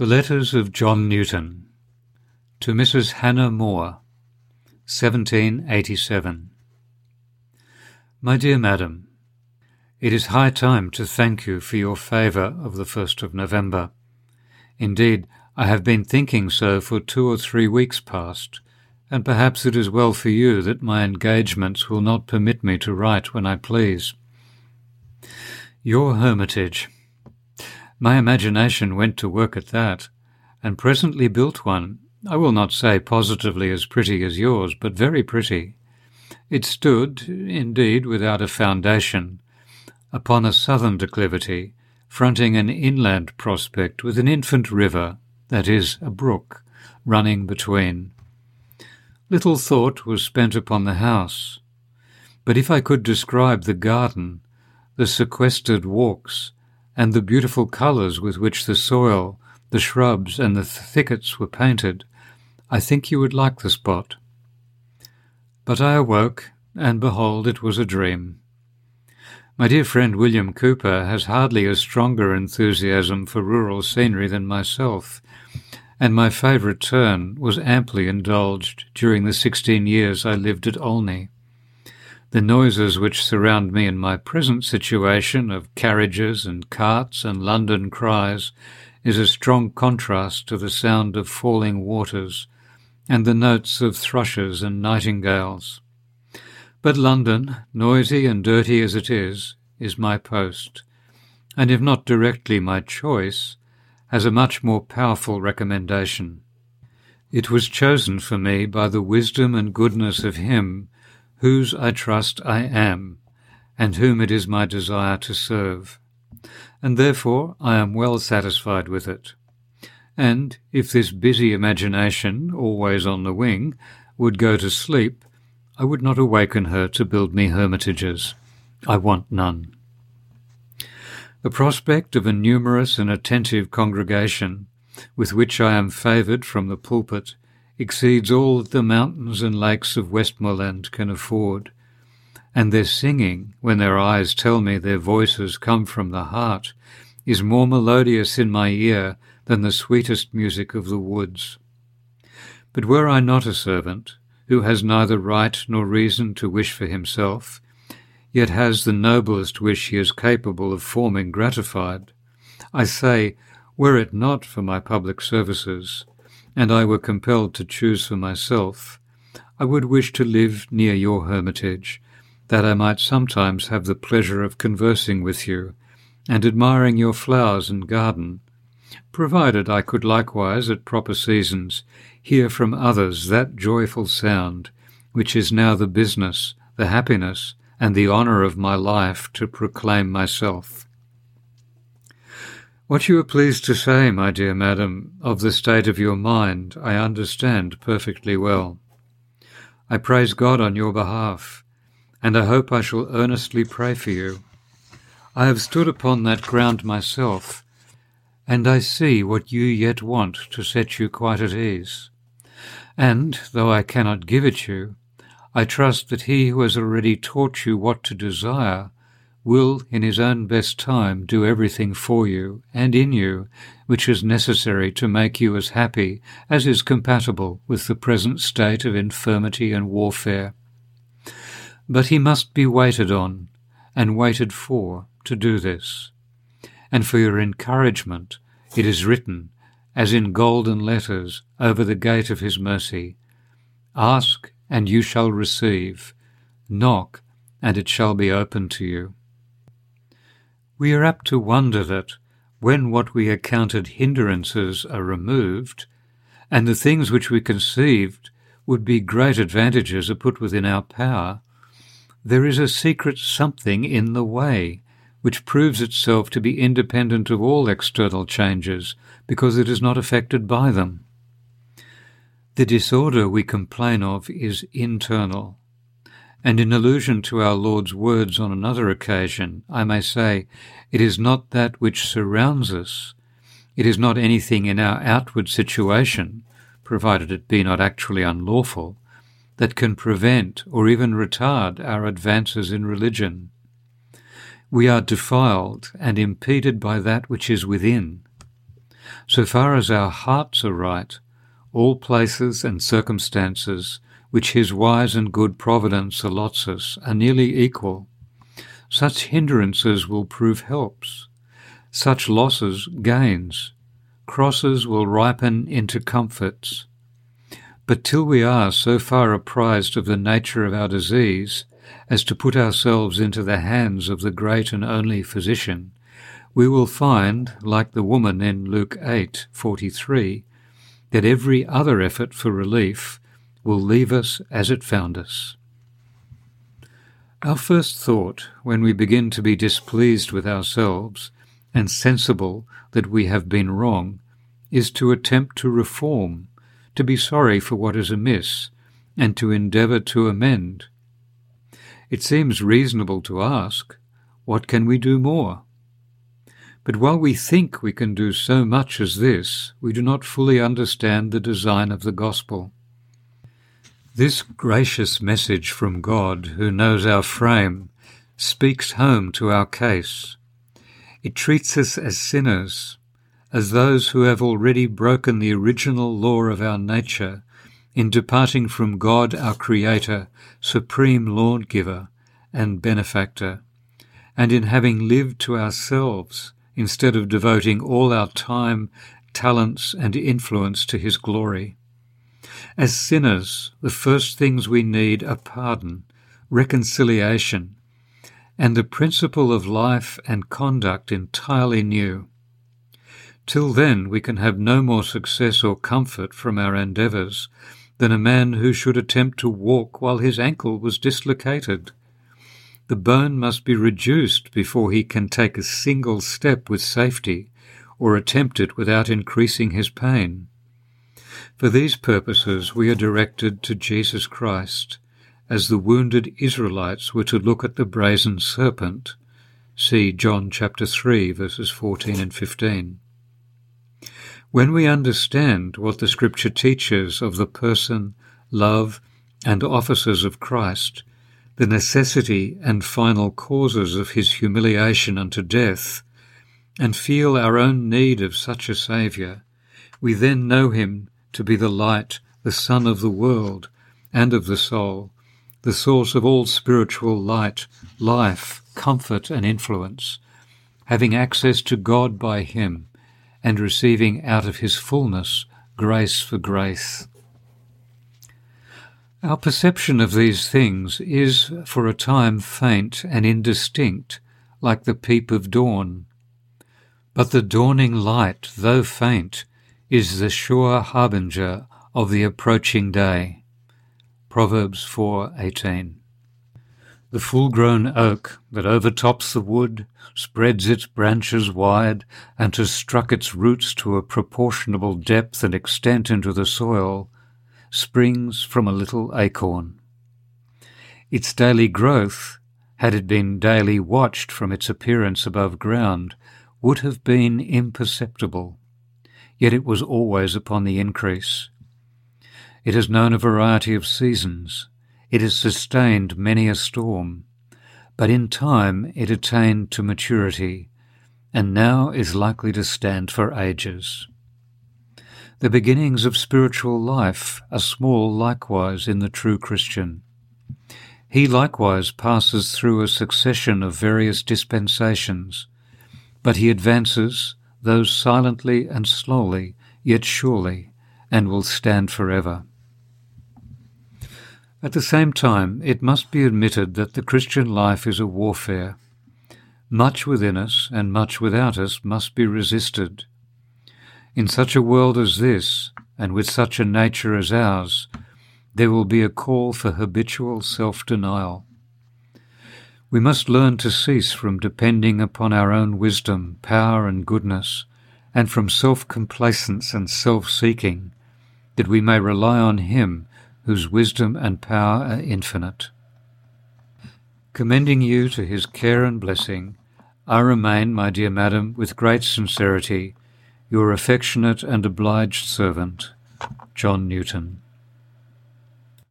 The Letters of John Newton to Mrs. Hannah More, 1787. My dear Madam, It is high time to thank you for your favour of the 1st of November. Indeed, I have been thinking so for two or three weeks past, and perhaps it is well for you that my engagements will not permit me to write when I please. Your Hermitage. My imagination went to work at that, and presently built one, I will not say positively as pretty as yours, but very pretty. It stood, indeed, without a foundation, upon a southern declivity, fronting an inland prospect with an infant river, that is, a brook, running between. Little thought was spent upon the house, but if I could describe the garden, the sequestered walks, and the beautiful colours with which the soil, the shrubs, and the thickets were painted, I think you would like the spot. But I awoke, and behold, it was a dream. My dear friend William Cowper has hardly a stronger enthusiasm for rural scenery than myself, and my favourite turn was amply indulged during the sixteen years I lived at Olney. The noises which surround me in my present situation of carriages and carts and London cries is a strong contrast to the sound of falling waters and the notes of thrushes and nightingales. But London, noisy and dirty as it is, is my post, and if not directly my choice, has a much more powerful recommendation. It was chosen for me by the wisdom and goodness of Him whose I trust I am, and whom it is my desire to serve. And therefore I am well satisfied with it. And if this busy imagination, always on the wing, would go to sleep, I would not awaken her to build me hermitages. I want none. The prospect of a numerous and attentive congregation, with which I am favoured from the pulpit, exceeds all that the mountains and lakes of Westmoreland can afford, and their singing, when their eyes tell me their voices come from the heart, is more melodious in my ear than the sweetest music of the woods. But were I not a servant, who has neither right nor reason to wish for himself, yet has the noblest wish he is capable of forming gratified, I say, were it not for my public services, and I were compelled to choose for myself, I would wish to live near your hermitage, that I might sometimes have the pleasure of conversing with you, and admiring your flowers and garden, provided I could likewise, at proper seasons, hear from others that joyful sound, which is now the business, the happiness, and the honour of my life to proclaim myself. What you are pleased to say, my dear madam, of the state of your mind, I understand perfectly well. I praise God on your behalf, and I hope I shall earnestly pray for you. I have stood upon that ground myself, and I see what you yet want to set you quite at ease. And, though I cannot give it you, I trust that he who has already taught you what to desire will, in his own best time, do everything for you and in you which is necessary to make you as happy as is compatible with the present state of infirmity and warfare. But he must be waited on and waited for to do this. And for your encouragement, it is written, as in golden letters, over the gate of his mercy Ask, and you shall receive. Knock, and it shall be opened to you we are apt to wonder that, when what we accounted hindrances are removed, and the things which we conceived would be great advantages are put within our power, there is a secret something in the way which proves itself to be independent of all external changes because it is not affected by them. The disorder we complain of is internal, and in allusion to our Lord's words on another occasion, I may say, it is not that which surrounds us, it is not anything in our outward situation, provided it be not actually unlawful, that can prevent or even retard our advances in religion. We are defiled and impeded by that which is within. So far as our hearts are right, all places and circumstances which his wise and good providence allots us are nearly equal. Such hindrances will prove helps, such losses gains, crosses will ripen into comforts. But till we are so far apprised of the nature of our disease as to put ourselves into the hands of the great and only physician, we will find, like the woman in Luke 8:43, that every other effort for relief will leave us as it found us. Our first thought, when we begin to be displeased with ourselves and sensible that we have been wrong, is to attempt to reform, to be sorry for what is amiss, and to endeavour to amend. It seems reasonable to ask, what can we do more? But while we think we can do so much as this, we do not fully understand the design of the gospel. This gracious message from God, who knows our frame, speaks home to our case. It treats us as sinners, as those who have already broken the original law of our nature in departing from God our Creator, Supreme Lawgiver, and Benefactor, and in having lived to ourselves instead of devoting all our time, talents, and influence to His glory. As sinners, the first things we need are pardon, reconciliation, and the principle of life and conduct entirely new. Till then, we can have no more success or comfort from our endeavours than a man who should attempt to walk while his ankle was dislocated. The bone must be reduced before he can take a single step with safety or attempt it without increasing his pain. For these purposes we are directed to Jesus Christ, as the wounded Israelites were to look at the brazen serpent. See John chapter 3 verses 14 and 15. When we understand what the Scripture teaches of the person, love, and offices of Christ, the necessity and final causes of his humiliation unto death, and feel our own need of such a Saviour, we then know him to be the light, the sun of the world and of the soul, the source of all spiritual light, life, comfort, and influence, having access to God by him, and receiving out of his fullness grace for grace. Our perception of these things is, for a time, faint and indistinct, like the peep of dawn. But the dawning light, though faint, is the sure harbinger of the approaching day. Proverbs 4:18. The full-grown oak that overtops the wood, spreads its branches wide, and has struck its roots to a proportionable depth and extent into the soil, springs from a little acorn. Its daily growth, had it been daily watched from its appearance above ground, would have been imperceptible, yet it was always upon the increase. It has known a variety of seasons, it has sustained many a storm, but in time it attained to maturity, and now is likely to stand for ages. The beginnings of spiritual life are small likewise in the true Christian. He likewise passes through a succession of various dispensations, but he advances, though silently and slowly, yet surely, and will stand forever. At the same time, it must be admitted that the Christian life is a warfare. Much within us and much without us must be resisted. In such a world as this, and with such a nature as ours, there will be a call for habitual self denial. We must learn to cease from depending upon our own wisdom, power, and goodness, and from self complacence and self seeking, that we may rely on Him whose wisdom and power are infinite. Commending you to His care and blessing, I remain, my dear Madam, with great sincerity, your affectionate and obliged servant, John Newton.